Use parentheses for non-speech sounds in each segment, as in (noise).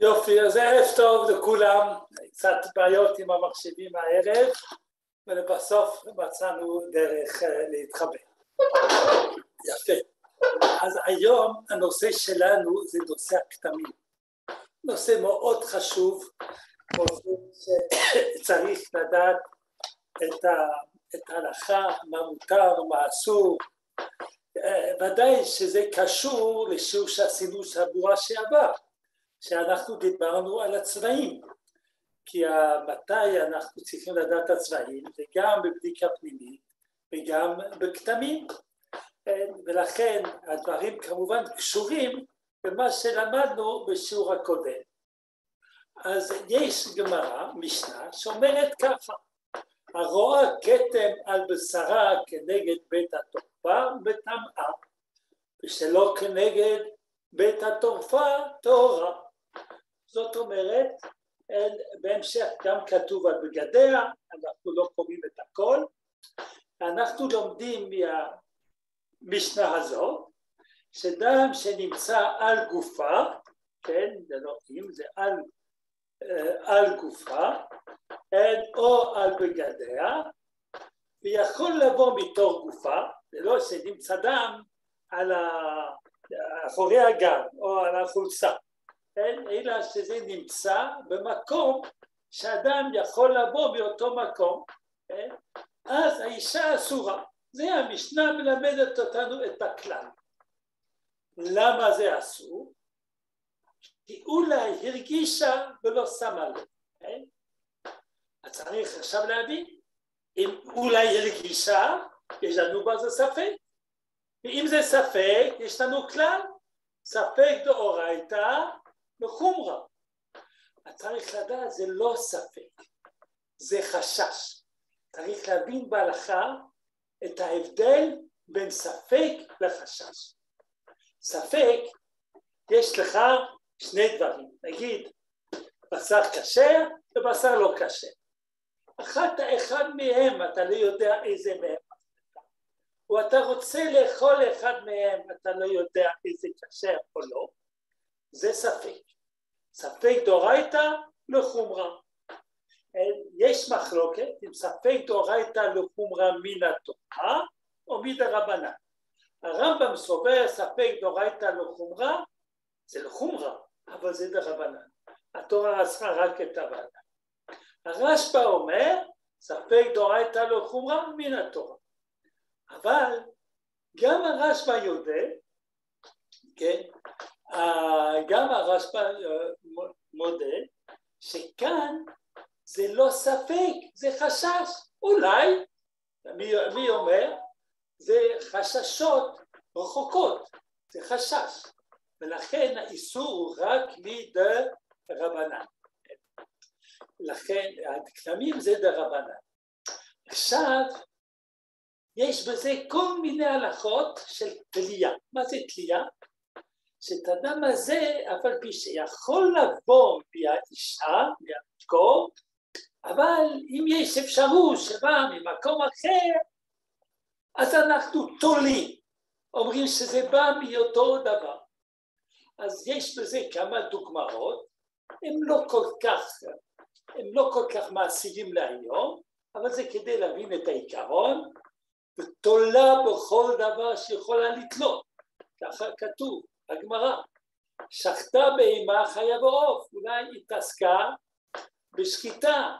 יופי, אז ערב טוב לכולם, קצת בעיות עם המחשבים הערב, ולבסוף מצאנו דרך אה, להתחבר. יפה. אז היום הנושא שלנו זה נושא הכתמים. נושא מאוד חשוב, שצריך לדעת את ההלכה, מה מותר, מה אסור. אה, ודאי שזה קשור לשיעור שעשינו שבוע שעבר. שאנחנו דיברנו על הצבעים, כי מתי אנחנו צריכים לדעת הצבעים זה גם בבדיקה פנימית וגם בכתמים, ולכן הדברים כמובן קשורים במה שלמדנו בשיעור הקודם. אז יש גמרא, משנה, שאומרת ככה, הרואה כתם על בשרה כנגד בית התורפה מטמאה, ושלא כנגד בית התורפה טהורה. זאת אומרת, בהמשך גם כתוב על בגדיה, אנחנו לא קוראים את הכל, אנחנו לומדים מהמשנה הזאת, שדם שנמצא על גופה, כן, זה לא אם, זה על, אה, על גופה, או על בגדיה, ויכול לבוא מתוך גופה, זה לא שנמצא דם על אחורי הגב או על החולצה, כן? אלא שזה נמצא במקום שאדם יכול לבוא מאותו מקום, כן? אז האישה אסורה. זה המשנה מלמדת אותנו את הכלל. למה זה אסור? כי אולי הרגישה ולא שמה לב, כן? אז צריך עכשיו להבין, אם אולי הרגישה, יש לנו בזה ספק, ואם זה ספק, יש לנו כלל, ספק דאורייתא בחומרה. צריך לדעת, זה לא ספק, זה חשש. צריך להבין בהלכה את ההבדל בין ספק לחשש. ספק, יש לך שני דברים, נגיד בשר כשר ובשר לא כשר. אחת, אחד מהם אתה לא יודע איזה מהם או אתה רוצה לאכול אחד מהם, אתה לא יודע איזה כשר או לא, זה ספק. ספק דאורייתא לחומרה. יש מחלוקת אם ספק דאורייתא לחומרה מן התורה או מדרבנן. הרמב"ם סובר ספק דאורייתא לחומרה, זה לחומרה, אבל זה דרבנן. התורה אסרה רק את הוועדה. הרשב"א אומר ספק דאורייתא לחומרה מן התורה. אבל גם הרשב"א יודע, כן, גם הרשב"א אה, מודה שכאן זה לא ספק, זה חשש. אולי, מי, מי אומר? זה חששות רחוקות, זה חשש. ולכן האיסור הוא רק מדה רבנן. לכן הכתמים זה דה רבנן. עכשיו, יש בזה כל מיני הלכות של תלייה. מה זה תלייה? שאת הדם הזה, אף על פי שיכול לבוא מהאישה, מהמקור, אבל אם יש אפשרות שבא ממקום אחר, אז אנחנו תולים, אומרים שזה בא מאותו דבר. אז יש בזה כמה דוגמאות, הם לא כל כך, הם לא כל כך מעשיים להיום, אבל זה כדי להבין את העיקרון, ותולה בכל דבר שיכולה לתלות, ככה כתוב. הגמרא. שחטה בהמה חיה בעוף, אולי התעסקה בשחיטה,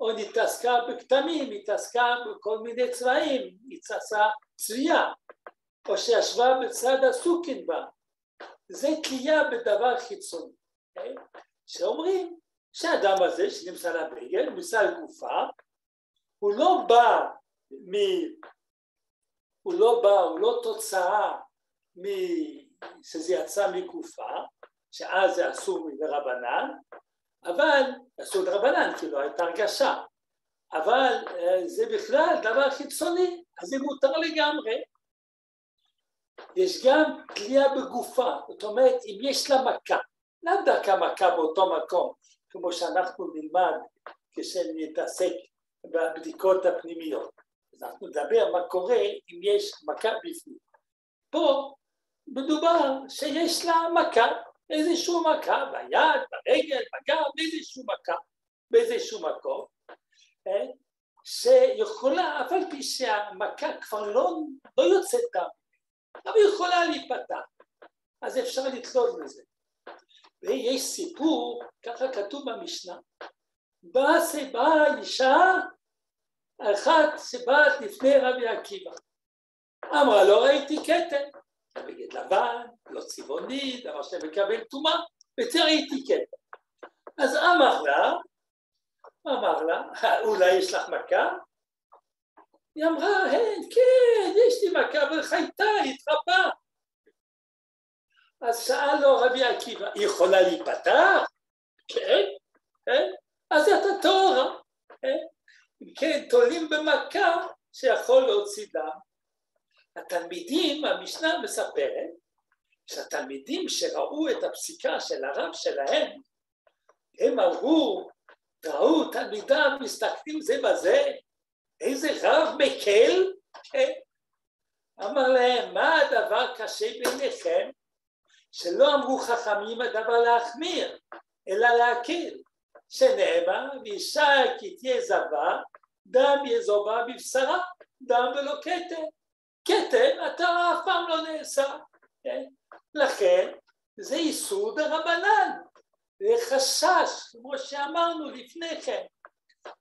או התעסקה בכתמים, התעסקה בכל מיני צבעים, התעסקה צבייה, או שישבה בצד הסוכין בה. זה תלייה בדבר חיצוני, okay? אוקיי? שאומרים שהאדם הזה שנמצא על הבגל, נמצא על גופה, הוא לא בא מ... הוא לא בא, הוא לא תוצאה מ... שזה יצא מגופה, שאז זה אסור מדרבנן, אבל אסור מדרבנן, כי לא הייתה הרגשה, אבל אה, זה בכלל דבר חיצוני, אז זה מותר לגמרי. יש גם תלייה בגופה, זאת אומרת, אם יש לה מכה, לאו דווקא מכה באותו מקום, כמו שאנחנו נלמד כשנתעסק בבדיקות הפנימיות. אנחנו נדבר מה קורה אם יש מכה בפנים. פה מדובר שיש לה מכה, איזשהו מכה ביד, ברגל, בגב, באיזשהו מכה, באיזשהו מקום, כן? שיכולה, אף על פי שהמכה כבר לא, לא יוצאת דם, אבל יכולה להיפתח, אז אפשר לתלות בזה. ויש סיפור, ככה כתוב במשנה, באה באה אישה אחת שבאה לפני רבי עקיבא, אמרה לא ראיתי כתם, בגד לבן, לא צבעוני, דבר שמקבל טומאה, וזה ראיתי כתם. אז אמר לה, אמר לה, אולי יש לך מכה? היא אמרה, כן, כן, יש לי מכה, אבל חייתה, התרפאה. אז שאל לו רבי עקיבא, היא יכולה להיפתח? כן, כן, אז אתה טהורה, כן, כן, תולים במכה שיכול להוציא דם. התלמידים, המשנה מספרת, שהתלמידים שראו את הפסיקה של הרב שלהם, הם אמרו, ראו תלמידיו מסתכלים זה בזה, איזה רב מקל, כן? אמר להם, מה הדבר קשה בעיניכם? שלא אמרו חכמים הדבר להחמיר, אלא להקל, שנאמר, ואישה כי תהיה זבה, דם יזובה בבשרה, דם ולא כתר. כתר, אתה אף פעם לא נעשה, כן? לכן זה איסור דרבנן, זה חשש, כמו שאמרנו לפני כן,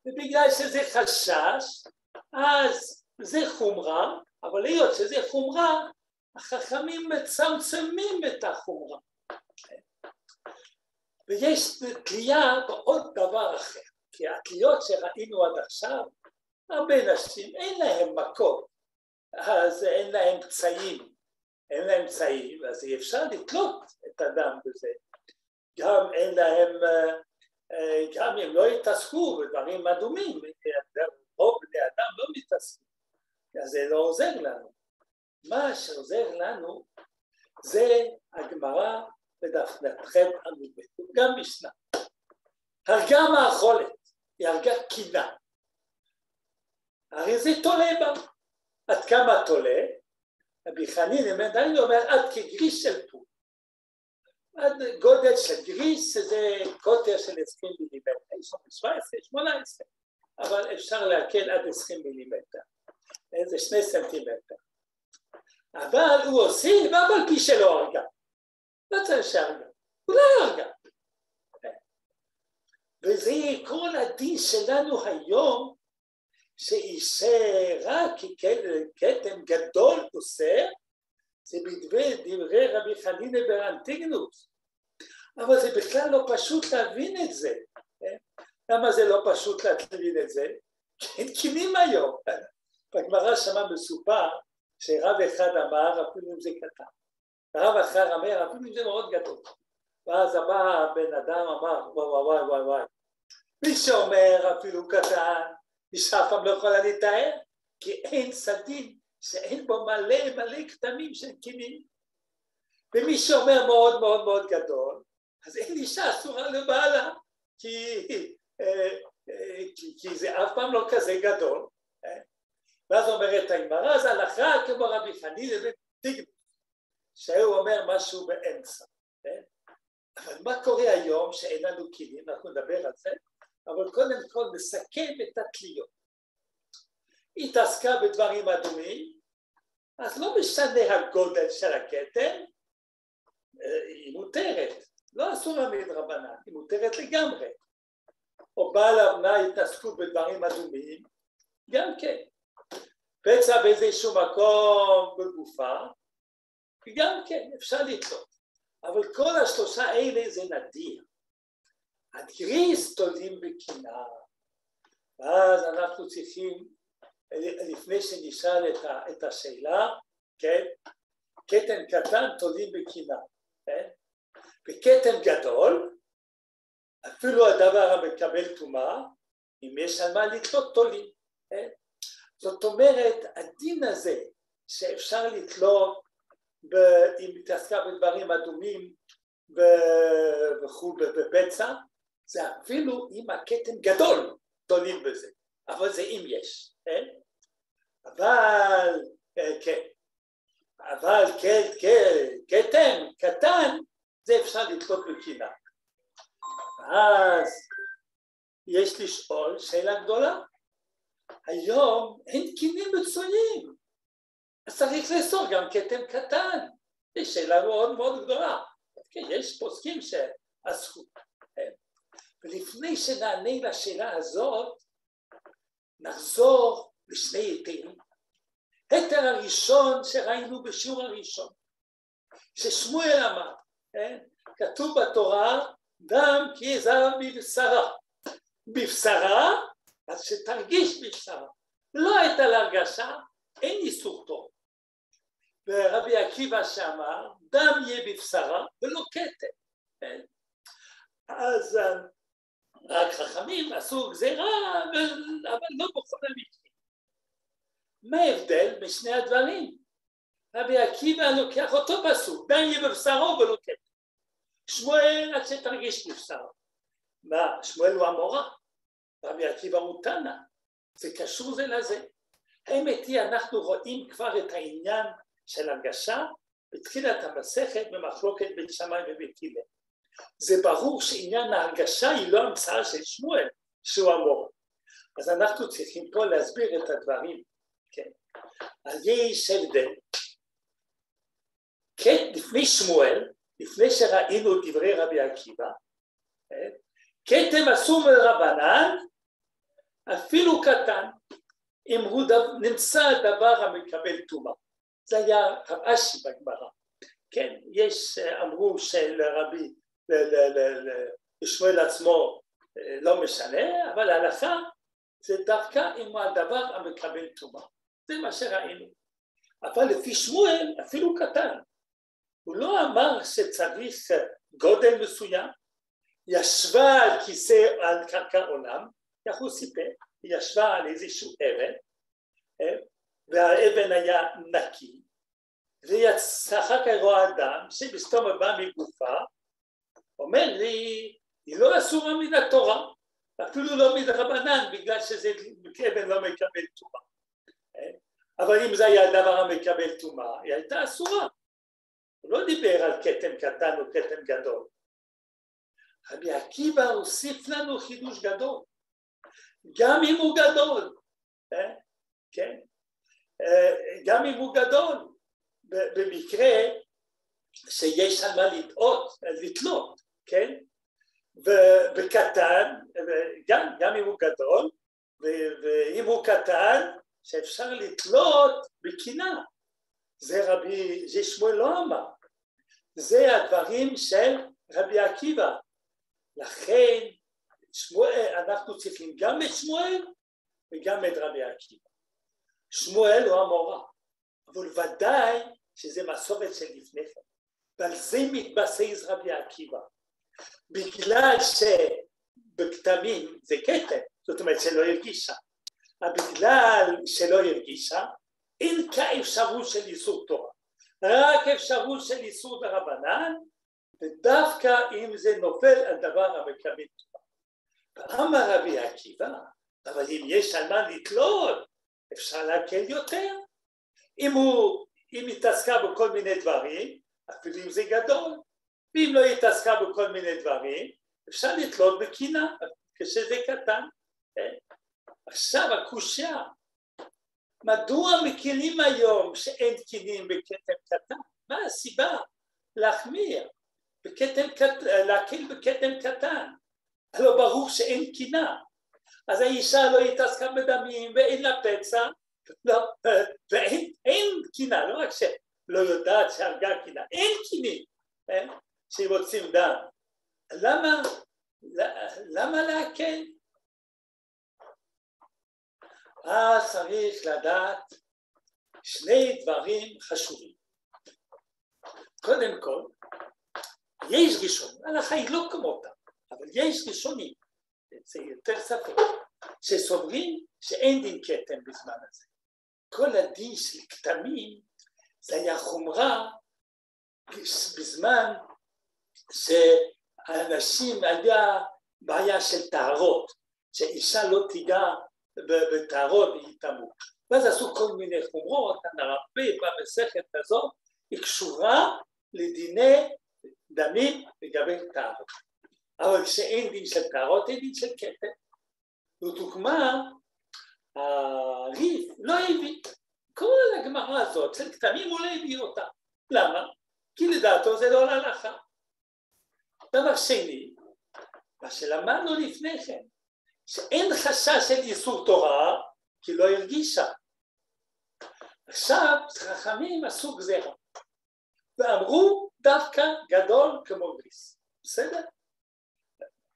ובגלל שזה חשש, אז זה חומרה, אבל היות שזה חומרה, החכמים מצמצמים את החומרה. ויש תלייה בעוד דבר אחר, כי התליות שראינו עד עכשיו, הרבה נשים אין להם מכות, אז אין להם פצעים, אין להם פצעים, אז אי אפשר לתלות את הדם בזה. גם אין להם, גם אם לא יתעסקו בדברים אדומים, רוב בני אדם לא מתעסקים, אז זה לא עוזר לנו. מה שעוזר לנו זה הגמרא בדף נ"ח עמוד גם משנה. הרגה מאכולת, היא הרגה קינה. הרי זה תולה בה. עד כמה תולה? רבי חנין עדיין אומר עד כגריס של פול. עד גודל של גריס זה קוטר של 20 מילימטר, 17, 18, אבל אפשר להקל עד 20 מילימטר, זה שני סנטימטר. אבל הוא הוסיף אף על פי שלא הרגה. לא צריך שהרגה, הוא לא הרגה. וזה כל הדין שלנו היום, שאיסר רק ככתם גדול אוסר, זה בדברי רבי חנינא ברנטיגנוס. אבל זה בכלל לא פשוט להבין את זה. למה זה לא פשוט להבין את זה? כי אין קינים היום. בגמרא שמה מסופר שרב אחד אמר אפילו אם זה קטן, רב אחר אמר אפילו אם זה מאוד גדול, ואז הבא הבן אדם אמר וואי וואי וואי וואי מי שאומר אפילו קטן, מי שאף פעם לא יכולה להתאר, כי אין סדין שאין בו מלא מלא כתמים של קינים. ומי שאומר מאוד מאוד מאוד גדול, אז אין אישה אסורה לבעלה, כי, אה, אה, כי, כי זה אף פעם לא כזה גדול. אה? ואז אומרת הגמרא, אז הלכה כמו רבי חנין לבין דיגנוס, שהוא אומר משהו באמצע? אבל מה קורה היום שאין לנו כלים, אנחנו נדבר על זה, אבל קודם כל נסכם את התליות. היא התעסקה בדברים אדומים, אז לא משנה הגודל של הכתר, היא מותרת, לא אסור להעמיד רבנן, היא מותרת לגמרי. או בעל הבנה התעסקו בדברים אדומים, גם כן. פצע באיזשהו מקום בגופה, גם כן, אפשר לתלות. אבל כל השלושה האלה זה נדיר. הגריס תולים בקנאה. ואז אנחנו צריכים, לפני שנשאל את, השאלה, כן? כתם קטן תולים בקנאה, כן? וכתם גדול, אפילו הדבר המקבל טומאה, אם יש על מה לתלות תולים, כן? זאת אומרת, הדין הזה שאפשר לתלות אם מתעסקה בדברים אדומים וכו' בפצע, זה אפילו אם הכתם גדול תולים בזה, אבל זה אם יש, כן? אבל, כן, אבל כתם קטן, זה אפשר לתלות בקינה. אז יש לשאול שאלה גדולה. היום אין קינים מצויים, אז צריך לאסור גם כתם קטן. זו שאלה מאוד מאוד גדולה. כן, יש פוסקים שאסרו. ולפני שנענה לשאלה הזאת, נחזור לשני היתרים. היתר הראשון שראינו בשיעור הראשון, ששמואל אמר, כן? כתוב בתורה, דם כי זר בבשרה. בבשרה, אז שתרגיש בבשרה. לא הייתה לה הרגשה, אין איסור טוב. ורבי עקיבא שאמר, דם יהיה בבשרה ולא כתם. כן? אז רק חכמים עשו גזירה, אבל לא בכל המקרים. מה ההבדל בשני הדברים? רבי עקיבא לוקח אותו פסוק, דם יהיה בבשרו כתם. שמואל עד שתרגיש בבשרו. מה, שמואל הוא המורה, רבי עקיבא הוא תנא, זה קשור זה לזה. האמת היא, אנחנו רואים כבר את העניין של הרגשה בתחילת המסכת במחלוקת בין שמאי ובית הלל. זה ברור שעניין ההרגשה היא לא המצאה של שמואל, שהוא המורה. אז אנחנו צריכים פה להסביר את הדברים, כן. אז יש הבדל. כן, לפני שמואל, לפני שראינו דברי רבי עקיבא, כן, כתם אסור מרבנן, אפילו קטן, אם הוא נמצא דבר המקבל טומאה. זה היה רב אשי בגמרא. כן, יש, אמרו שלרבי, לשמואל עצמו לא משנה, אבל ההלכה זה דווקא אם הדבר המקבל טומאה. זה מה שראינו. אבל לפי שמואל אפילו קטן. הוא לא אמר שצריך גודל מסוים, ישבה על כיסא, על קרקע עולם, כך הוא סיפר, היא ישבה על איזשהו אבן, והאבן היה נקי, ואחר כך רואה אדם שמסתום בא מגופה, אומר לי, היא לא אסורה מן התורה, אפילו לא מדרבנן, בגלל שזה אבן לא מקבל טומאה. אבל אם זה היה דבר המקבל טומאה, היא הייתה אסורה. הוא לא דיבר על כתם קטן או כתם גדול. רבי עקיבא הוסיף לנו חידוש גדול, גם אם הוא גדול, כן? גם אם הוא גדול, במקרה שיש על מה לטעות, לתלות, כן? וקטן, גם, גם אם הוא גדול, ואם הוא קטן, שאפשר לתלות בקינה. זה רבי, זה שמואל לא אמר. זה הדברים של רבי עקיבא. לכן שמואל, אנחנו צריכים גם את שמואל וגם את רבי עקיבא. שמואל הוא המורה, אבל ודאי שזה מסורת של לפני כן, ועל זה מתבסס רבי עקיבא. בגלל שבכתמים זה כתם, זאת אומרת שלא הרגישה, בגלל שלא הרגישה, אין כאפשרות של איסור תורה, רק אפשרות של איסור דרבנן, ודווקא אם זה נופל על דבר המקבל תורה. ואמר רבי עקיבא, אבל אם יש על מה לתלות, אפשר להקל יותר. אם הוא, אם התעסקה בכל מיני דברים, אפילו אם זה גדול, ואם לא התעסקה בכל מיני דברים, אפשר לתלות בקינה, כשזה קטן. כן? עכשיו הקושייה, מדוע מקילים היום שאין קינים בכתם קטן? מה הסיבה להחמיר, בכתם, להקיל בכתם קטן? הלא ברור שאין קינה. אז האישה לא התעסקה בדמים ואין לה פצע, לא, ואין קינה, לא רק שלא יודעת שהרגה קינה, אין קינים כן? שמוצאים דם. למה, למה להקל? אז צריך לדעת שני דברים חשובים. קודם כל, יש ראשונים, ההלכה היא לא כמותה, אבל יש ראשונים זה יותר ספק, שסוברים שאין דין כתם בזמן הזה. כל הדין של כתמים זה היה חומרה בזמן שהאנשים היה בעיה של טהרות, שאישה לא תיגע בטהרות והיא תמות. ואז עשו כל מיני חומרות, הנרבה במסכת הזאת, היא קשורה לדיני דמים לגבי טהרות. אבל כשאין דין של טהרות, אין דין של כתר. לדוגמה, הריף לא הביא. כל הגמרא הזאת של כתמים הוא לא הביא אותה. למה? כי לדעתו זה לא להלכה. דבר שני, מה שלמדנו לפני כן, שאין חשש של איסור תורה, כי לא הרגישה. עכשיו חכמים עשו גזירה, ואמרו דווקא גדול כמו גריס, בסדר?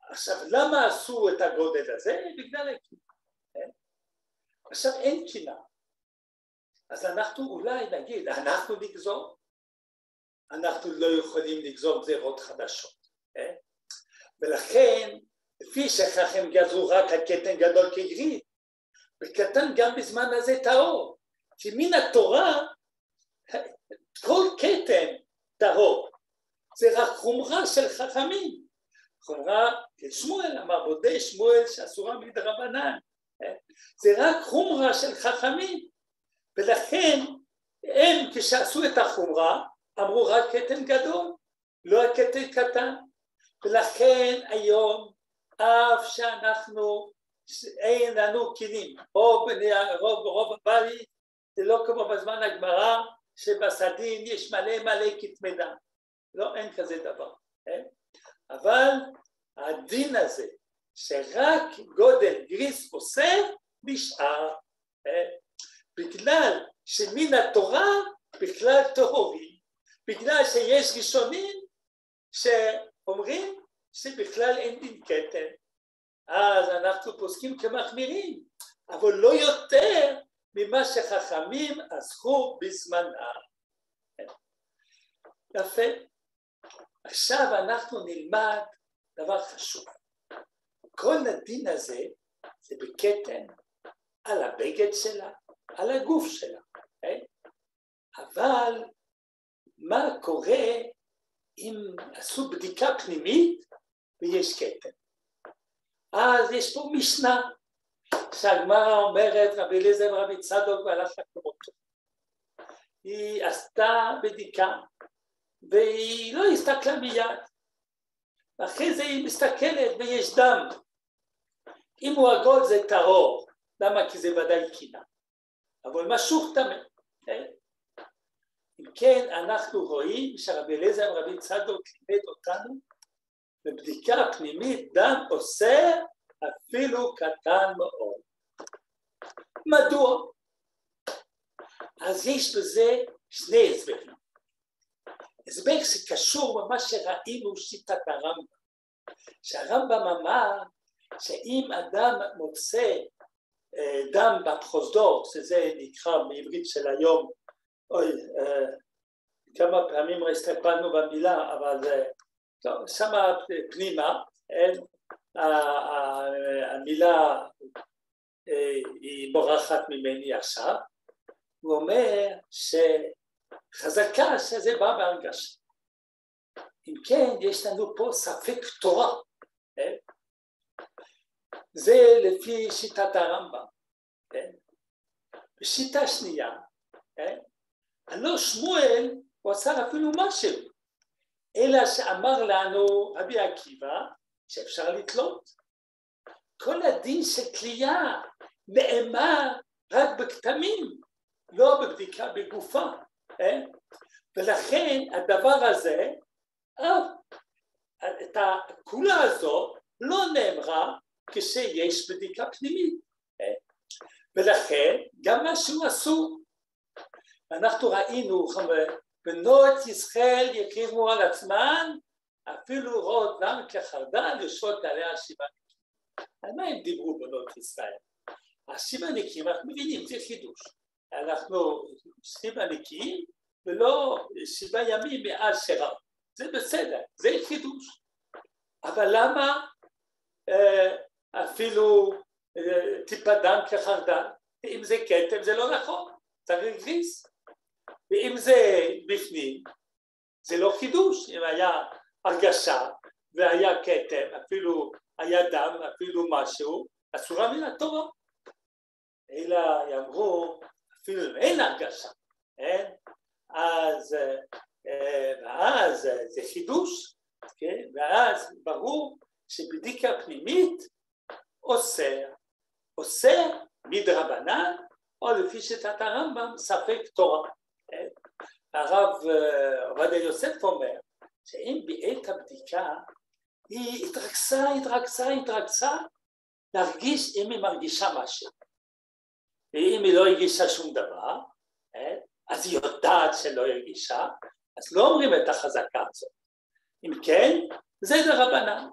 עכשיו למה עשו את הגודל הזה? בגלל הקינה, כן? עכשיו אין קינה, אז אנחנו אולי נגיד, אנחנו נגזור, אנחנו לא יכולים לגזור גזירות חדשות? ולכן לפי שכך הם גזרו רק הקטן גדול כגריד, וקטן גם בזמן הזה טהור, כי מן התורה כל כתם טהור, זה רק חומרה של חכמים, חומרה שמואל, אמר בודה שמואל שאסורה מדרבנן, זה רק חומרה של חכמים, ולכן הם כשעשו את החומרה אמרו רק כתם גדול, לא הכתם קטן, ולכן היום אף שאנחנו אין לנו כלים, רוב, רוב, רוב הבית זה לא כמו בזמן הגמרא שבסדין יש מלא מלא כתמי דם, לא, אין כזה דבר, כן? אבל הדין הזה שרק גודל גריס אוסר נשאר, כן? בגלל שמן התורה בכלל טהורים, בגלל שיש ראשונים שאומרים שבכלל אין דין כתר, אז אנחנו פוסקים כמחמירים, אבל לא יותר ממה שחכמים עסקו בזמנם. יפה. עכשיו אנחנו נלמד דבר חשוב. כל הדין הזה זה בכתן על הבגד שלה, על הגוף שלה, כן? אבל מה קורה אם עשו בדיקה פנימית ויש כתן? אז יש פה משנה שהגמרא אומרת רבי אליעזר ורבי צדוק והלך כמותו. היא עשתה בדיקה והיא לא הסתכלה מיד. ואחרי זה היא מסתכלת ויש דם. אם הוא עגול זה טהור. למה? כי זה ודאי קינה. אבל משוך טמא. אם כן, אנחנו רואים שרבי אליעזר ורבי צדוק לימד אותנו בבדיקה פנימית דם אוסר אפילו קטן מאוד. מדוע? אז יש בזה שני הסברים. הסבר שקשור למה שראינו שיטת הרמב"ם, שהרמב"ם אמר שאם אדם מוצא אה, דם בפרוזדור, שזה נקרא בעברית של היום, אוי, אה, כמה פעמים הסתכלנו במילה, אבל טוב, שמה פנימה, המילה אה, היא בורחת ממני עכשיו, הוא אומר שחזקה שזה בא בהרגשה. אם כן, יש לנו פה ספק תורה. כן? זה לפי שיטת הרמב"ם. כן? בשיטה שנייה, כן? הלא שמואל הוא עשה אפילו משהו, אלא שאמר לנו רבי עקיבא שאפשר לתלות. כל הדין של תלייה נאמר רק בכתמים, לא בבדיקה בגופה, אה? ולכן הדבר הזה, אה, את הכולה הזאת לא נאמרה כשיש בדיקה פנימית, אה? ולכן גם מה שהוא אסור. אנחנו ראינו, בנות ישראל יקריבו על עצמן אפילו רואות דם כחרדל יושבות עליה שבעה. על מה הם דיברו בנות ישראל? השבעה נקיים, אנחנו מבינים, זה חידוש. אנחנו שבעה נקיים ולא שבעה ימים מאז שרב. זה בסדר, זה חידוש. אבל למה אה, אפילו אה, טיפה דם כחרדל? אם זה כתם זה לא נכון, צריך גריס. ואם זה בפנים, זה לא חידוש. אם היה הרגשה והיה כתם, אפילו היה דם, אפילו משהו, אסורה מן התורה. אלא יאמרו, אפילו אם אין הרגשה, אין? אז, אה, ואז אז זה חידוש, כן? ואז ברור שבדיקה פנימית אוסר, אוסר מדרבנן, או לפי שיטת הרמב"ם, ספק תורה. הרב עובדיה יוסף אומר שאם בעת הבדיקה היא התרכזה, התרכזה, התרכזה, להרגיש אם היא מרגישה משהו. ואם היא לא הרגישה שום דבר, כן? אז היא יודעת שלא הרגישה, אז לא אומרים את החזקה הזאת. אם כן, זה דרבנן.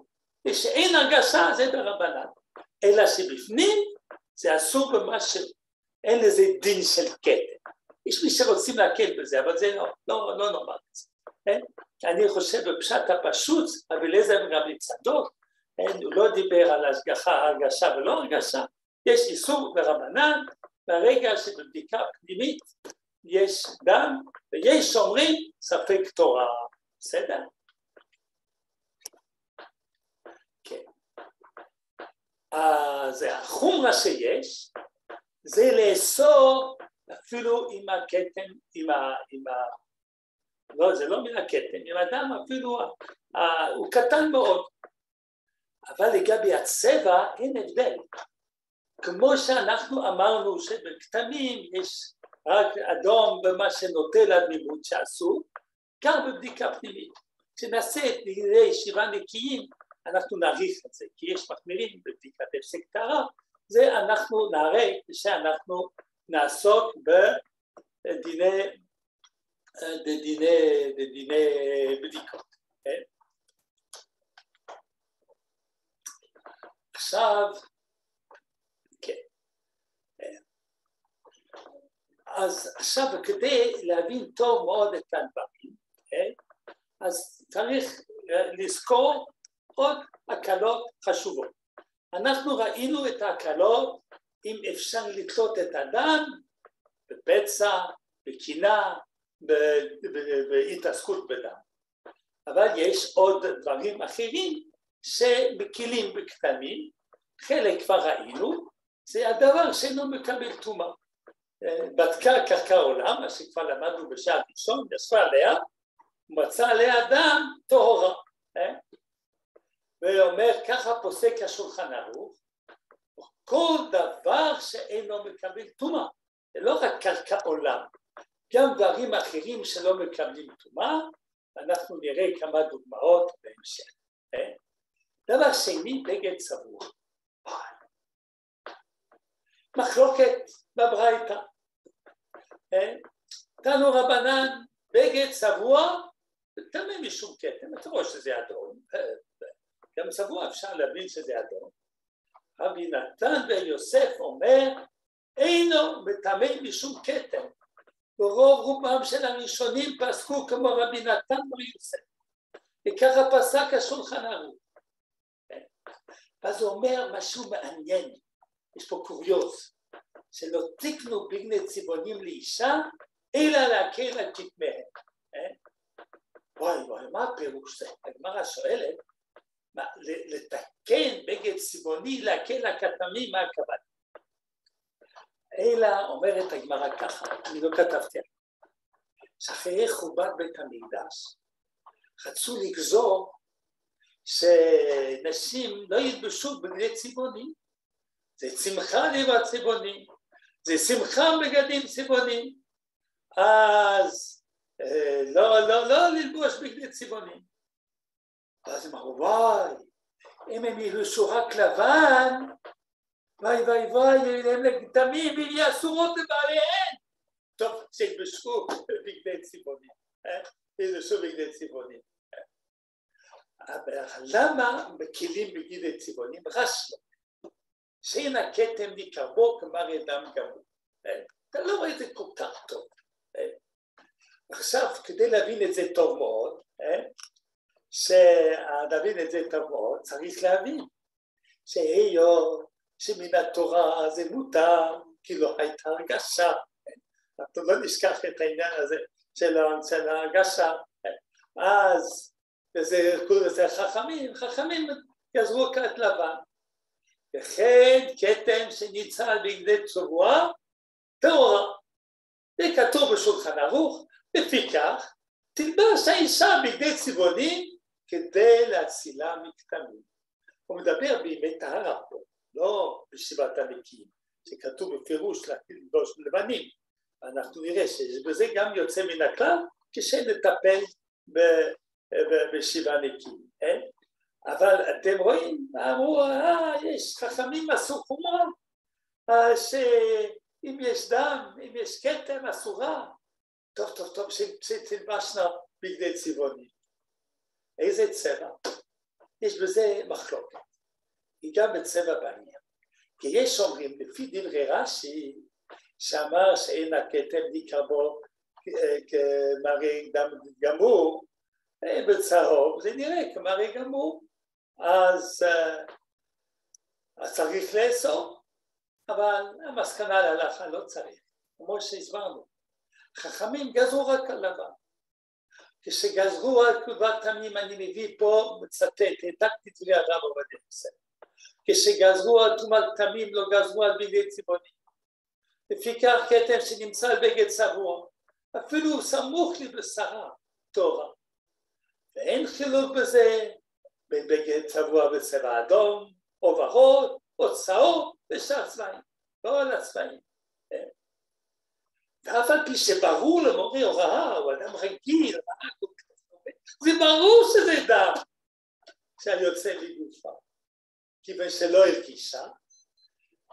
ושאין הרגשה זה דרבנן. אלא שבפנים זה אסור במשהו, אין לזה דין של כתם. יש מי שרוצים להקל בזה, אבל זה לא, לא, לא זה. כן? אני חושב בפשט הפשוט, רבי אליעזר וגם מצדו, כן? הוא לא דיבר על השגחה, הרגשה ולא הרגשה, יש איסור ברבנן, ברגע שבבדיקה פנימית יש דם, ויש אומרים ספק תורה, בסדר? כן. אז החומרה שיש, זה לאסור אפילו עם הכתם, עם ה... עם ה... לא, זה לא מן הכתם, עם הדם אפילו, ה... הוא קטן מאוד. אבל לגבי הצבע אין הבדל. כמו שאנחנו אמרנו שבכתמים יש רק אדום ומה שנוטה לדמימות שעשו, גם בבדיקה פנימית. כשנעשה את דברי ישיבה נקיים, אנחנו נעריך את זה, כי יש מחמירים בבדיקת הפסק טהרה, זה אנחנו נראה כשאנחנו נעסוק בדיני, בדיני, בדיני בדיקות. כן? עכשיו, אז עכשיו כדי להבין טוב מאוד את הדברים, כן? אז צריך לזכור עוד הקלות חשובות. אנחנו ראינו את ההקלות אם אפשר לתלות את הדם בפצע, בקינה, בהתעסקות בדם. אבל יש עוד דברים אחרים שמקילים בקטנים, חלק כבר ראינו, זה הדבר שאינו מקבל טומאה. בדקה קרקע עולם, מה שכבר למדנו בשעה ראשון, ישבה עליה, מצא עליה דם טהורה. אה? ואומר, ככה פוסק השולחן ערוך, כל דבר שאינו מקבל טומאה, זה לא רק קרקע עולם, גם דברים אחרים שלא מקבלים טומאה, אנחנו נראה כמה דוגמאות בהמשך. אה? דבר שני, בגד צבוע. מחלוקת בברייתא. תנו רבנן בגד צבוע טמא משום כתם, אתה רואה שזה אדום, גם צבוע אפשר להבין שזה אדום. רבי נתן בן יוסף אומר אינו מטמא משום כתם. ברוב רובם של הראשונים פסקו כמו רבי נתן בן יוסף. וככה פסק השולחן ערוך. אז הוא אומר משהו מעניין, יש פה קוריוז. שלא תקנו בגני צבעונים לאישה, אלא להקל על כתמיהם. אה? וואי וואי, מה הפירוש זה? הגמרא שואלת, מה, לתקן בגד צבעוני, להקל הכתמים, מה הכוונה? אלא אומרת הגמרא ככה, אני לא כתבתי עליה, שאחרי חורבן בית המקדש רצו לגזור שנשים לא ילבשו בגדי צבעונים, זה צמחה ליבת צבעונים, זה שמחה בגדים צבעונים, אז אה, לא, לא, לא ללבוש בגדי צבעונים. ואז הם אמרו, וואי, אם הם ילבשו רק לבן, וואי וואי וואי, הם לגדמים, הם יהיו אסורות לבעליהן. טוב, שילבשו בגדי צבעונים, אה? ילבשו בגדי צבעונים. אבל למה מקילים בגדי צבעונים? רש"י שאין הכתם מקרבו כמר אדם גמור. אתה לא רואה את זה כל כך טוב. עכשיו, כדי להבין את זה טוב מאוד, שנבין את זה מאוד, צריך להבין שהיות שמן התורה זה מותר, כי לא הייתה הרגשה. אנחנו לא נשכח את העניין הזה של ההרגשה. אז, וזה קוראים לזה חכמים, חכמים יעזרו כת לבן. וכן כתם שניצל בגדי צבוע טהורה. זה כתוב בשולחן ערוך, לפיכך תלבש האישה בגדי צבעונים כדי להצילה מכתמים. הוא מדבר בימי טהרה פה, לא בשבעת הנקיים, שכתוב בפירוש ללבוש לבנים. אנחנו נראה שיש בזה גם יוצא מן הכלל כשנטפל בשבעה נקיים, כן? אבל אתם רואים, אמרו, אה, יש חכמים עשו חומרה, אה, שאם יש דם, אם יש כתם, אסורה. טוב, טוב, טוב, שתלבשנה בגדי צבעונים. איזה צבע? יש בזה מחלוקת. היא גם בצבע בעניין. כי יש אומרים, לפי דברי רש"י, שאמר שאין הכתם ניכר בו כמראה דם גמור, אה, בצהוב זה נראה כמראה גמור, אז, אה, אז צריך לאסור, אבל המסקנה להלכה לא צריך, כמו שהסברנו, חכמים גזרו רק על לבן, כשגזרו על תגובת תמים, אני מביא פה, מצטט, העתקתי את דברי הרב עובדיה יוסף, כשגזרו על תרומת תמים לא גזרו על בגדי צבעונים, לפיכך כתם שנמצא על בגד צבוע, אפילו סמוך לבשרה, תורה, ואין חילוק בזה בין בגד צבוע בצבע אדום, או ורוד, או צהוב, ושאר צבעים, כל הצבעים. ואף על פי שברור למורה הוראה, הוא אדם רגיל, זה ברור שזה דם שהיוצא מגופה, כיוון שלא הרגישה,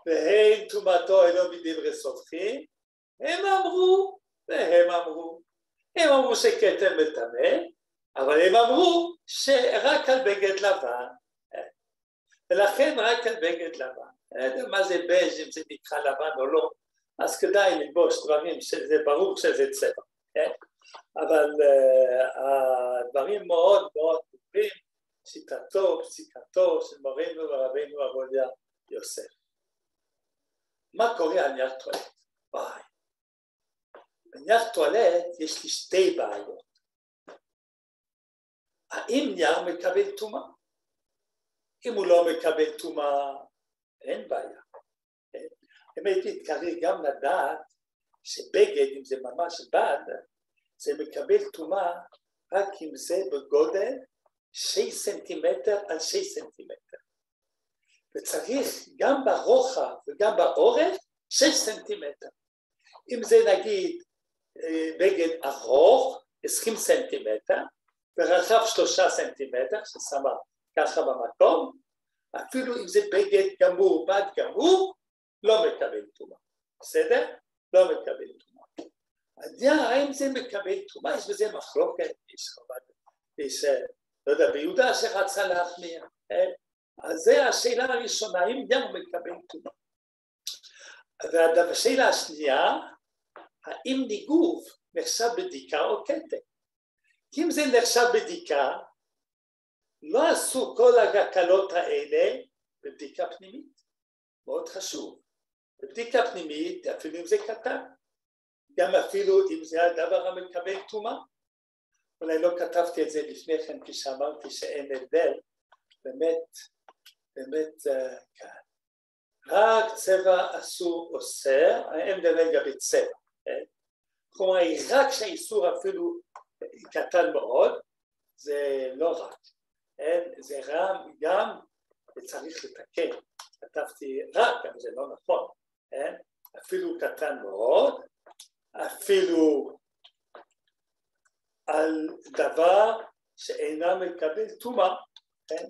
והן טומאתו אינו מדברי סופחים, הם אמרו והם אמרו. הם אמרו שכתם מטמא, אבל הם אמרו שרק על בגד לבן, ולכן רק על בגד לבן. אני לא יודע מה זה בז' אם זה נקרא לבן או לא, אז כדאי ללבוש דברים שזה ברור שזה צבע, כן? אבל uh, הדברים מאוד מאוד טובים, שיטתו, פסיקתו של מורנו ורבינו עבודיה יוסף. מה קורה על נייר טואלט? וואי. בנייר טואלט יש לי שתי בעיות. האם נייר מקבל טומאה? אם הוא לא מקבל טומאה, אין בעיה. אם הייתי מתקרב גם לדעת שבגד, אם זה ממש בד, זה מקבל טומאה רק אם זה בגודל שש סנטימטר על שש סנטימטר. וצריך גם ברוחב וגם באורך שש סנטימטר. אם זה נגיד אה, בגד ארוך, עשרים סנטימטר, ורחב שלושה סנטימטר, ששמה ככה במקום, אפילו אם זה בגד גמור, בד גמור, לא מקבל טומאה, בסדר? לא מקבל טומאה. האם זה מקבל טומאה, יש בזה מחלוקת, יש חובת, יש, אה, לא יודע, ביהודה שרצה להחמיר, אה? אז זו השאלה הראשונה, האם גם הוא מקבל טומאה. והשאלה השנייה, האם ניגוב נחשב בדיקה או כתם? כי אם זה נחשב בדיקה, לא עשו כל ההקלות האלה בבדיקה פנימית, מאוד חשוב. בבדיקה פנימית, אפילו אם זה קטן, גם אפילו אם זה הדבר המקבל טומאה. אולי לא כתבתי את זה לפני כן כשאמרתי שאין הבדל, באמת, באמת אה, כאן. רק צבע אסור אוסר, אין מדבר לגבי צבע, כן? כלומר רק שהאיסור אפילו קטן מאוד, זה לא רק, אין, זה רם גם וצריך לתקן, כתבתי רק, אבל זה לא נכון, אין, אפילו קטן מאוד, אפילו על דבר שאינה מקבל טומאה, כן?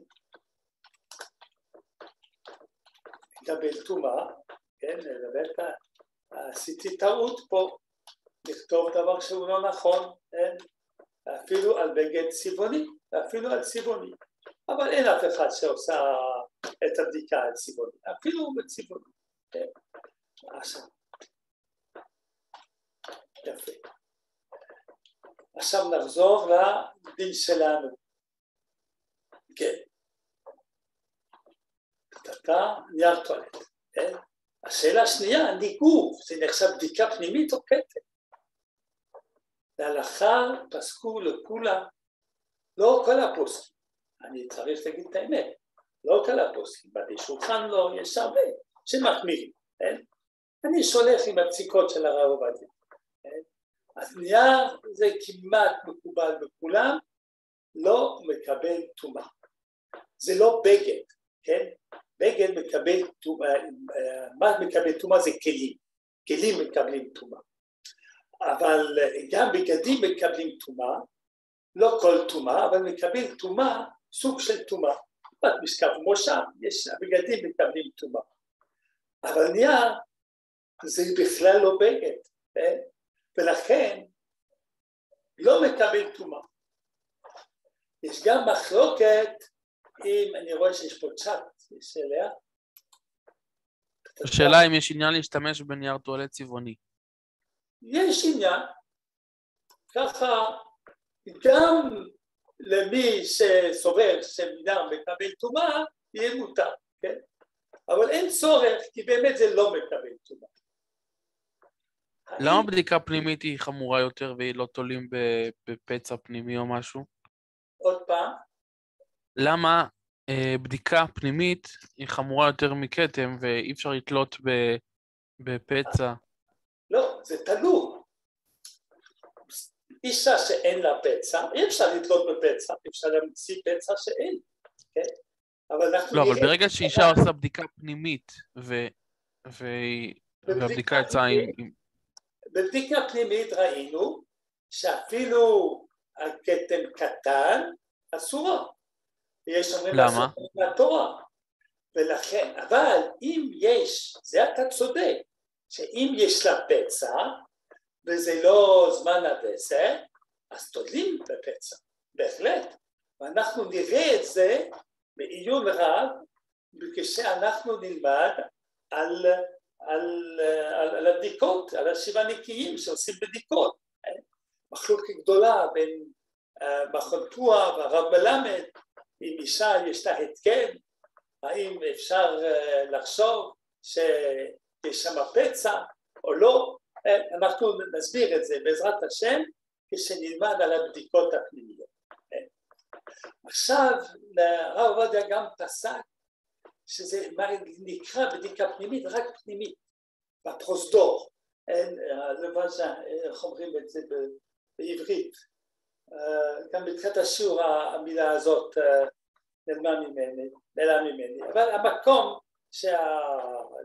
מקבל טומאה, כן? באמת עשיתי טעות פה, לכתוב דבר שהוא לא נכון, כן? אפילו על בגד צבעוני, אפילו על צבעוני. אבל אין אף אחד שעושה את הבדיקה על צבעוני, אפילו בצבעוני. כן? עכשיו. יפה. עכשיו נחזור לדין שלנו. כן. אתה נייר טואלט, כן? השאלה השנייה, ניגוב, זה נחשב בדיקה פנימית או כתב? להלכה פסקו לכולה, לא כל הפוסקים, אני צריך להגיד את האמת, לא כל הפוסקים, בתי שולחן לא, יש הרבה שמחמירים, כן? אני שולח עם הפסיקות של הרב עובדיה? אז נייר זה כמעט מקובל בכולם, לא מקבל טומאה. זה לא בגד, כן? בגד מקבל טומאה, מה מקבל טומאה זה כלים, כלים מקבלים טומאה. אבל גם בגדים מקבלים טומאה, לא כל טומאה, אבל מקבל טומאה, סוג של טומאה. משכב מושב, יש, הבגדים מקבלים טומאה. אבל נייר זה בכלל לא בגד, כן? ולכן לא מקבל טומאה. יש גם מחלוקת אם, אני רואה שיש פה צ'אט, יש אליה. השאלה אם יש עניין להשתמש בנייר טואלט צבעוני. יש עניין, ככה גם למי שסובר שמינר מקבל טומאה, יהיה מותר, כן? אבל אין צורך, כי באמת זה לא מקבל טומאה. למה בדיקה פנימית היא חמורה יותר והיא לא תולים בפצע פנימי או משהו? עוד פעם? למה אה, בדיקה פנימית היא חמורה יותר מכתם ואי אפשר לתלות בפצע? לא, זה תלוי. אישה שאין לה פצע, אי אפשר לתלות בפצע, אפשר להמציא פצע שאין, כן? אבל אנחנו... לא, אבל ברגע שאישה עושה בדיקה פנימית ו... ו... והבדיקה יצאה עם... בבדיקה פנימית ראינו שאפילו הכתם קטן אסורו. ויש אומרים למה? מהתורה. ולכן, אבל אם יש, זה אתה צודק, שאם יש לה פצע, וזה לא זמן הדסק, אז תולים בפצע, בהחלט. ואנחנו נראה את זה בעיון רב, כשאנחנו נלמד על, על, על, על הבדיקות, על השבעה נקיים שעושים בדיקות. מחלוקת גדולה בין uh, מכון פועה והרב מלמד, אם אישה יש לה התקן, האם אפשר uh, לחשוב שיש שם פצע או לא, אה, אנחנו נסביר את זה בעזרת השם כשנלמד על הבדיקות הפנימיות. אה, עכשיו הרב עובדיה גם פסק שזה נקרא בדיקה פנימית רק פנימית, בפרוזדור, לבז'ה, איך אומרים את זה בעברית, אה, גם בתחילת השיעור המילה הזאת נעלמה ממני, נעלמה ממני, אבל המקום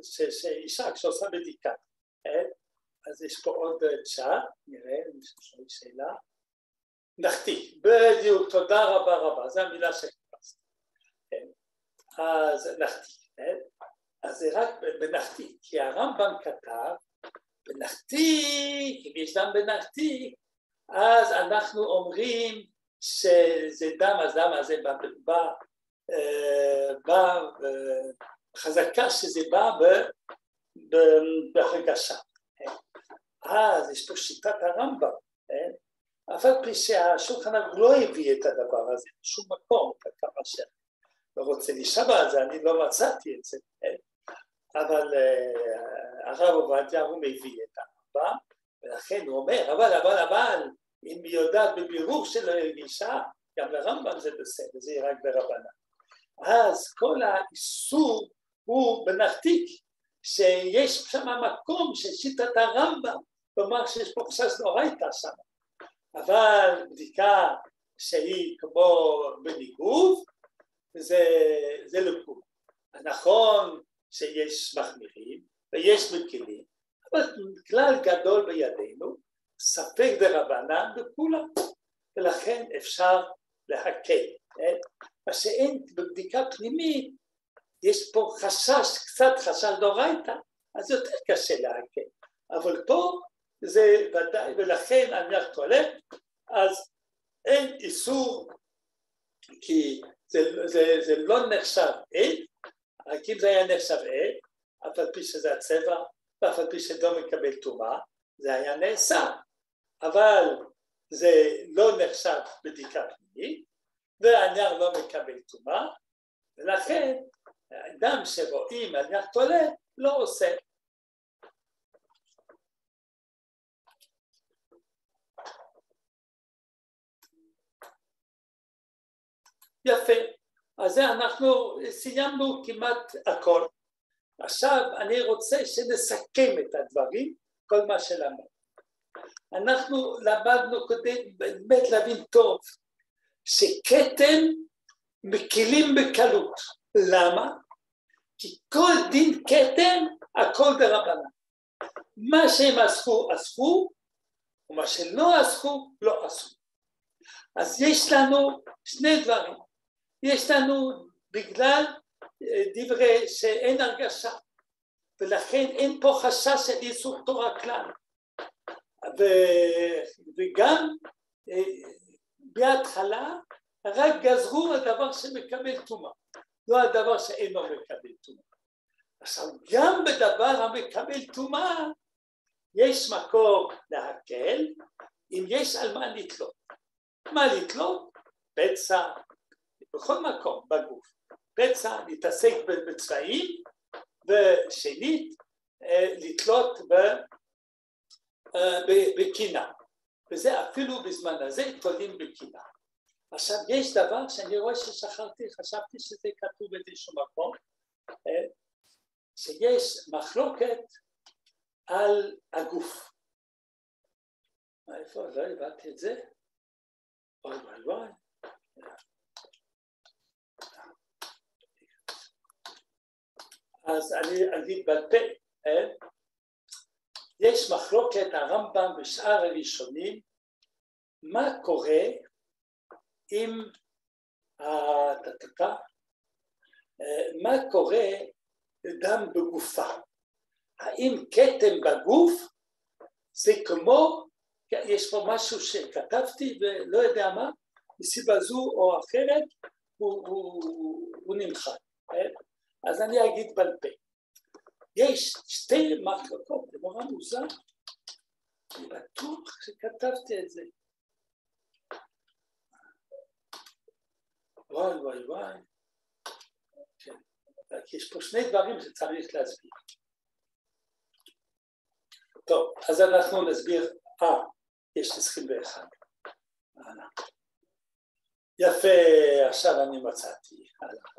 שאישה כשעושה בדיקה אז יש פה עוד צ'אט, נראה אם יש שאלה. נחתי, בדיוק, תודה רבה רבה, זו המילה שחיפשתי. כן. אז נחתי, כן? אז זה רק בנחתי, כי הרמב"ם כתב, בנחתי, אם יש דם בנחתי, אז אנחנו אומרים שזה דם, אז דם הזה בא, בא, בא, חזקה שזה בא בהרגשה. אז יש פה שיטת הרמב"ם, כן? אף על פי שהשולחן לא הביא את הדבר הזה בשום מקום, כמה שאני לא רוצה להישבע על זה, אני לא מצאתי את זה, כן? אבל uh, הרב עובדיה הוא מביא את הרמב"ם, ולכן הוא אומר, אבל, אבל, אבל, אם היא יודעת בבירור שלא הרגישה, גם לרמב"ם זה בסדר, זה יהיה רק ברבנה. אז כל האיסור הוא בנחתיק, שיש שם מקום של שיטת הרמב"ם, כלומר שיש פה חשש נורייתא שם, אבל בדיקה שהיא כמו בניגוב, זה, זה לקום. נכון שיש מחמירים ויש מקלים, אבל כלל גדול בידינו, ספק דרבנן בכולם, ולכן אפשר להקל. כן? מה שאין בבדיקה פנימית, יש פה חשש, קצת חשש דורייתא, אז יותר קשה להקל. אבל פה זה ודאי, ולכן על נייר טואלט, אז אין איסור, כי זה, זה, זה לא נחשב עד, רק אם זה היה נחשב עד, אף על פי שזה הצבע, ואף על פי שלא מקבל טומאה, זה היה נאסר. אבל זה לא נחשב בדיקה פנימית, והנייר לא מקבל טומאה, ולכן אדם שרואים על נייר טואלט לא עושה יפה. אז זה אנחנו סיימנו כמעט הכל. עכשיו אני רוצה שנסכם את הדברים, כל מה שלמדנו. אנחנו למדנו כדי באמת להבין טוב שכתם מקילים בקלות. למה? כי כל דין כתם, הכל דרבנן. מה שהם אספו, אספו, ומה שלא אספו, לא אספו. אז יש לנו שני דברים. יש לנו בגלל אה, דברי שאין הרגשה, ולכן אין פה חשש של איסור תורה כלל. ו... וגם אה, בהתחלה רק גזרו הדבר שמקבל טומאה, לא הדבר שאינו מקבל טומאה. עכשיו גם בדבר המקבל טומאה יש מקום להקל אם יש על מה לתלות. מה לתלות? פצע, בכל מקום בגוף. פצע, להתעסק בצבעים, ושנית, אה, לתלות אה, בקינה. וזה אפילו בזמן הזה תולים בקינה. עכשיו יש דבר שאני רואה ששכחתי, חשבתי שזה כתוב באיזשהו מקום, אה, שיש מחלוקת על הגוף. איפה? לא הבנתי את זה? וואי וואי וואי. אז אני אגיד בעל פה, אה? יש מחלוקת הרמב"ם ושאר הראשונים מה קורה אם הטטטה, מה קורה דם בגופה. האם כתם בגוף זה כמו, יש פה משהו שכתבתי ולא יודע מה, מסיבה זו או אחרת הוא, הוא, הוא נמחק. אז אני אגיד בעל פה. יש שתי מחלקות, זה נורא מוזר, אני בטוח שכתבתי את זה. וואי וואי וואי. כן. יש פה שני דברים שצריך להסביר. טוב, אז אנחנו נסביר, אה, יש 21. יפה, עכשיו אני מצאתי,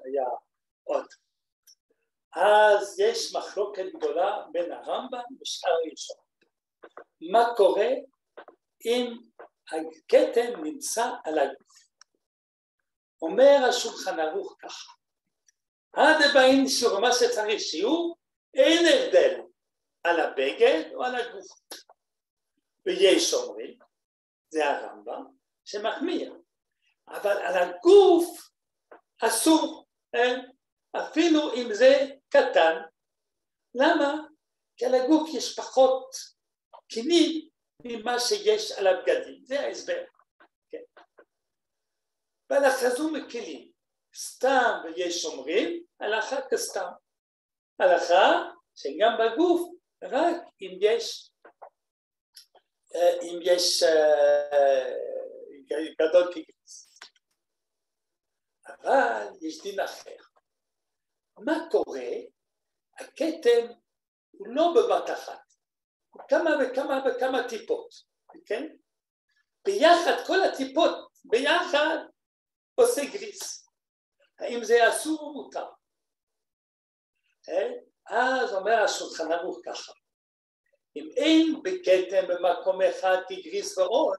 היה עוד. אז יש מחלוקת גדולה בין הרמב"ם ושאר הראשון. מה קורה אם הכתם נמצא על הגוף? אומר השולחן ערוך ככה, עד הבאים שיעור, מה שצריך שיעור, אין הבדל על הבגד או על הגוף. ויש אומרים, זה הרמב"ם, שמחמיר, אבל על הגוף אסור? אפילו אם זה קטן. למה? כי על הגוף יש פחות קינים ממה שיש על הבגדים, זה ההסבר. כן. בהלכה זו מקלים, סתם ויש אומרים, הלכה כסתם. הלכה שגם בגוף, רק אם יש, אה, אם יש אה, גדול כגריס. אבל יש דין אחר. מה קורה? הכתם הוא לא בבת אחת, הוא כמה וכמה וכמה טיפות, כן? ביחד, כל הטיפות ביחד עושה גריס. האם זה אסור או מותר? אה? אז אומר השולחן ערוך ככה, אם אין בכתם במקום אחד כגריס ועוד,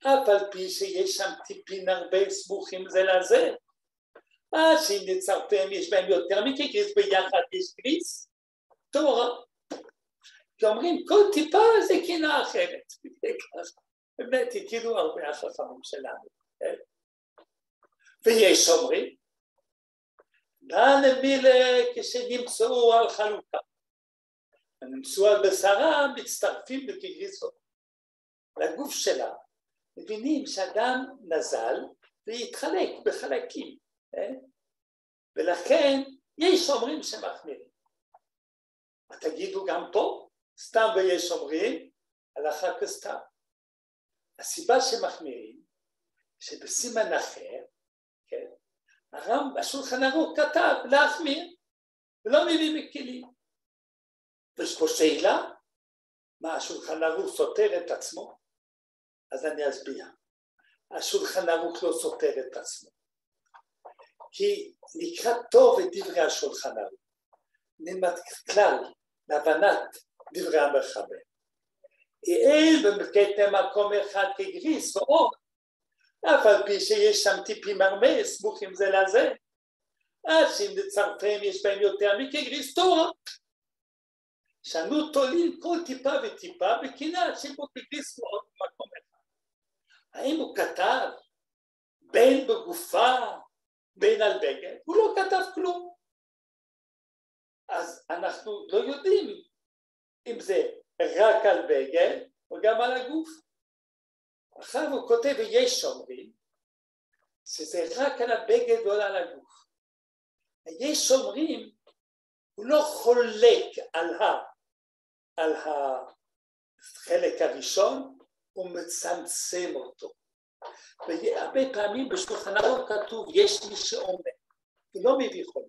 אף על פי שיש שם טיפין הרבה סמוכים זה לזה, אז שאם נצרפם יש בהם יותר מכגריס ביחד יש גריס, תורה. כי אומרים כל טיפה זה קינה אחרת. (laughs) באמת הטילו הרבה החכמים שלנו. כן? ויש אומרים, נא למילה כשנמצאו על חלוקה. נמצאו על בשרה מצטרפים לכגריסות. לגוף שלה מבינים שאדם נזל והתחלק בחלקים. כן? ולכן יש אומרים שמחמירים. מה תגידו גם פה? סתם ויש אומרים, הלכה כסתם. הסיבה שמחמירים, שבסימן אחר, כן, הרם, השולחן ערוך כתב להחמיר, ולא מביא מכלים. ויש פה שאלה, מה השולחן ערוך סותר את עצמו? אז אני אסביר. השולחן ערוך לא סותר את עצמו. כי נקרא טוב את דברי השולחן ערוך. נלמד כלל להבנת דברי המחבר. אין בכתם מקום אחד כגריס ועוד, אף על פי שיש שם טיפים הרבה סמוכים זה לזה, אז שאם לצרפם יש בהם יותר מכגריס תורה. שאנו תולים כל טיפה וטיפה בקנאת שבו כגריס ועוד במקום אחד. האם הוא כתב בין בגופה בין על בגד? הוא לא כתב כלום. אז אנחנו לא יודעים אם זה רק על בגד או גם על הגוף. עכשיו הוא כותב ויש שומרים שזה רק על הבגד או על הגוף. יש שומרים הוא לא חולק על, ה, על החלק הראשון, הוא מצמצם אותו. והרבה פעמים בשולחן ערוך כתוב יש מי שאומר, הוא לא מביא חולק.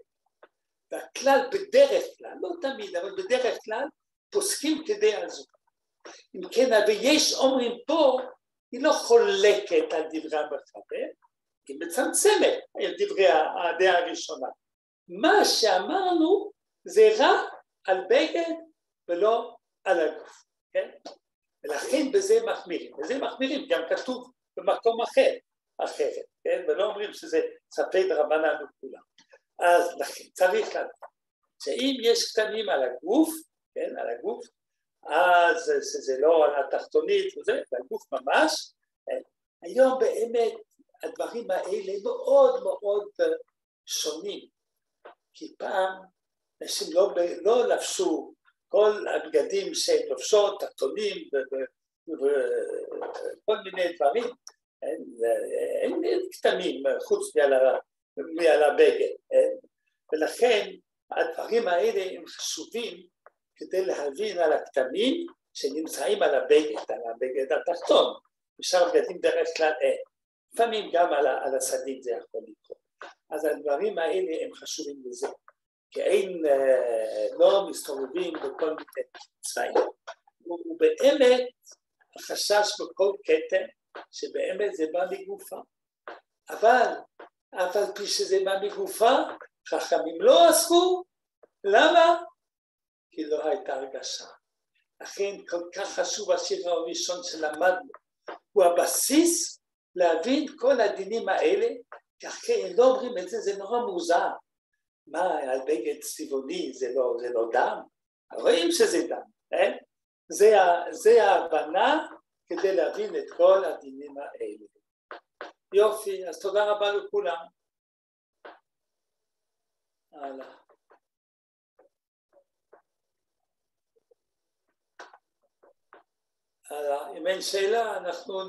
והכלל בדרך כלל, לא תמיד, אבל בדרך כלל, פוסקים כדעה זו. אם כן, ויש אומרים פה, היא לא חולקת על דברי המחבר, היא מצמצמת על דברי הדעה הראשונה. מה שאמרנו זה רק על בגד ולא על הגוף, כן? ולכן בזה מחמירים. בזה מחמירים, גם כתוב במקום אחר, אחרת, כן? ולא אומרים שזה ספק רבנן לכולם. אז לכן צריך לדעת שאם יש קטנים על הגוף, כן, על הגוף, אז זה לא על התחתונית וזה, זה הגוף ממש. כן? היום באמת הדברים האלה מאוד מאוד שונים, כי פעם אנשים לא, לא לבשו כל הבגדים שהן לובשות, תחתונים וכל מיני דברים, אין קטנים חוץ מעל הבגד, ולכן הדברים האלה הם חשובים כדי להבין על הכתמים שנמצאים על הבגד, על הבגד התחתון, ושאר בגדים דרך כלל אין, לפעמים גם על, על הסדין זה יכול לקרות, אז הדברים האלה הם חשובים לזה, כי אין, לא מסתובבים בכל מיני צבעים, ובאמת החשש בכל כתם שבאמת זה בא מגופה, אבל אף על פי שזה בא מגופה, חכמים לא עסקו, למה? כי לא הייתה הרגשה. לכן כל כך חשוב השיר הראשון שלמדנו, הוא הבסיס להבין כל הדינים האלה, כי אחרי לא אומרים את זה, זה נורא מוזר. מה, על בגד צבעוני זה לא, זה לא דם? רואים שזה דם, כן? זה, זה ההבנה כדי להבין את כל הדינים האלה. יופי, אז תודה רבה לכולם. הלאה. אם אין שאלה, אנחנו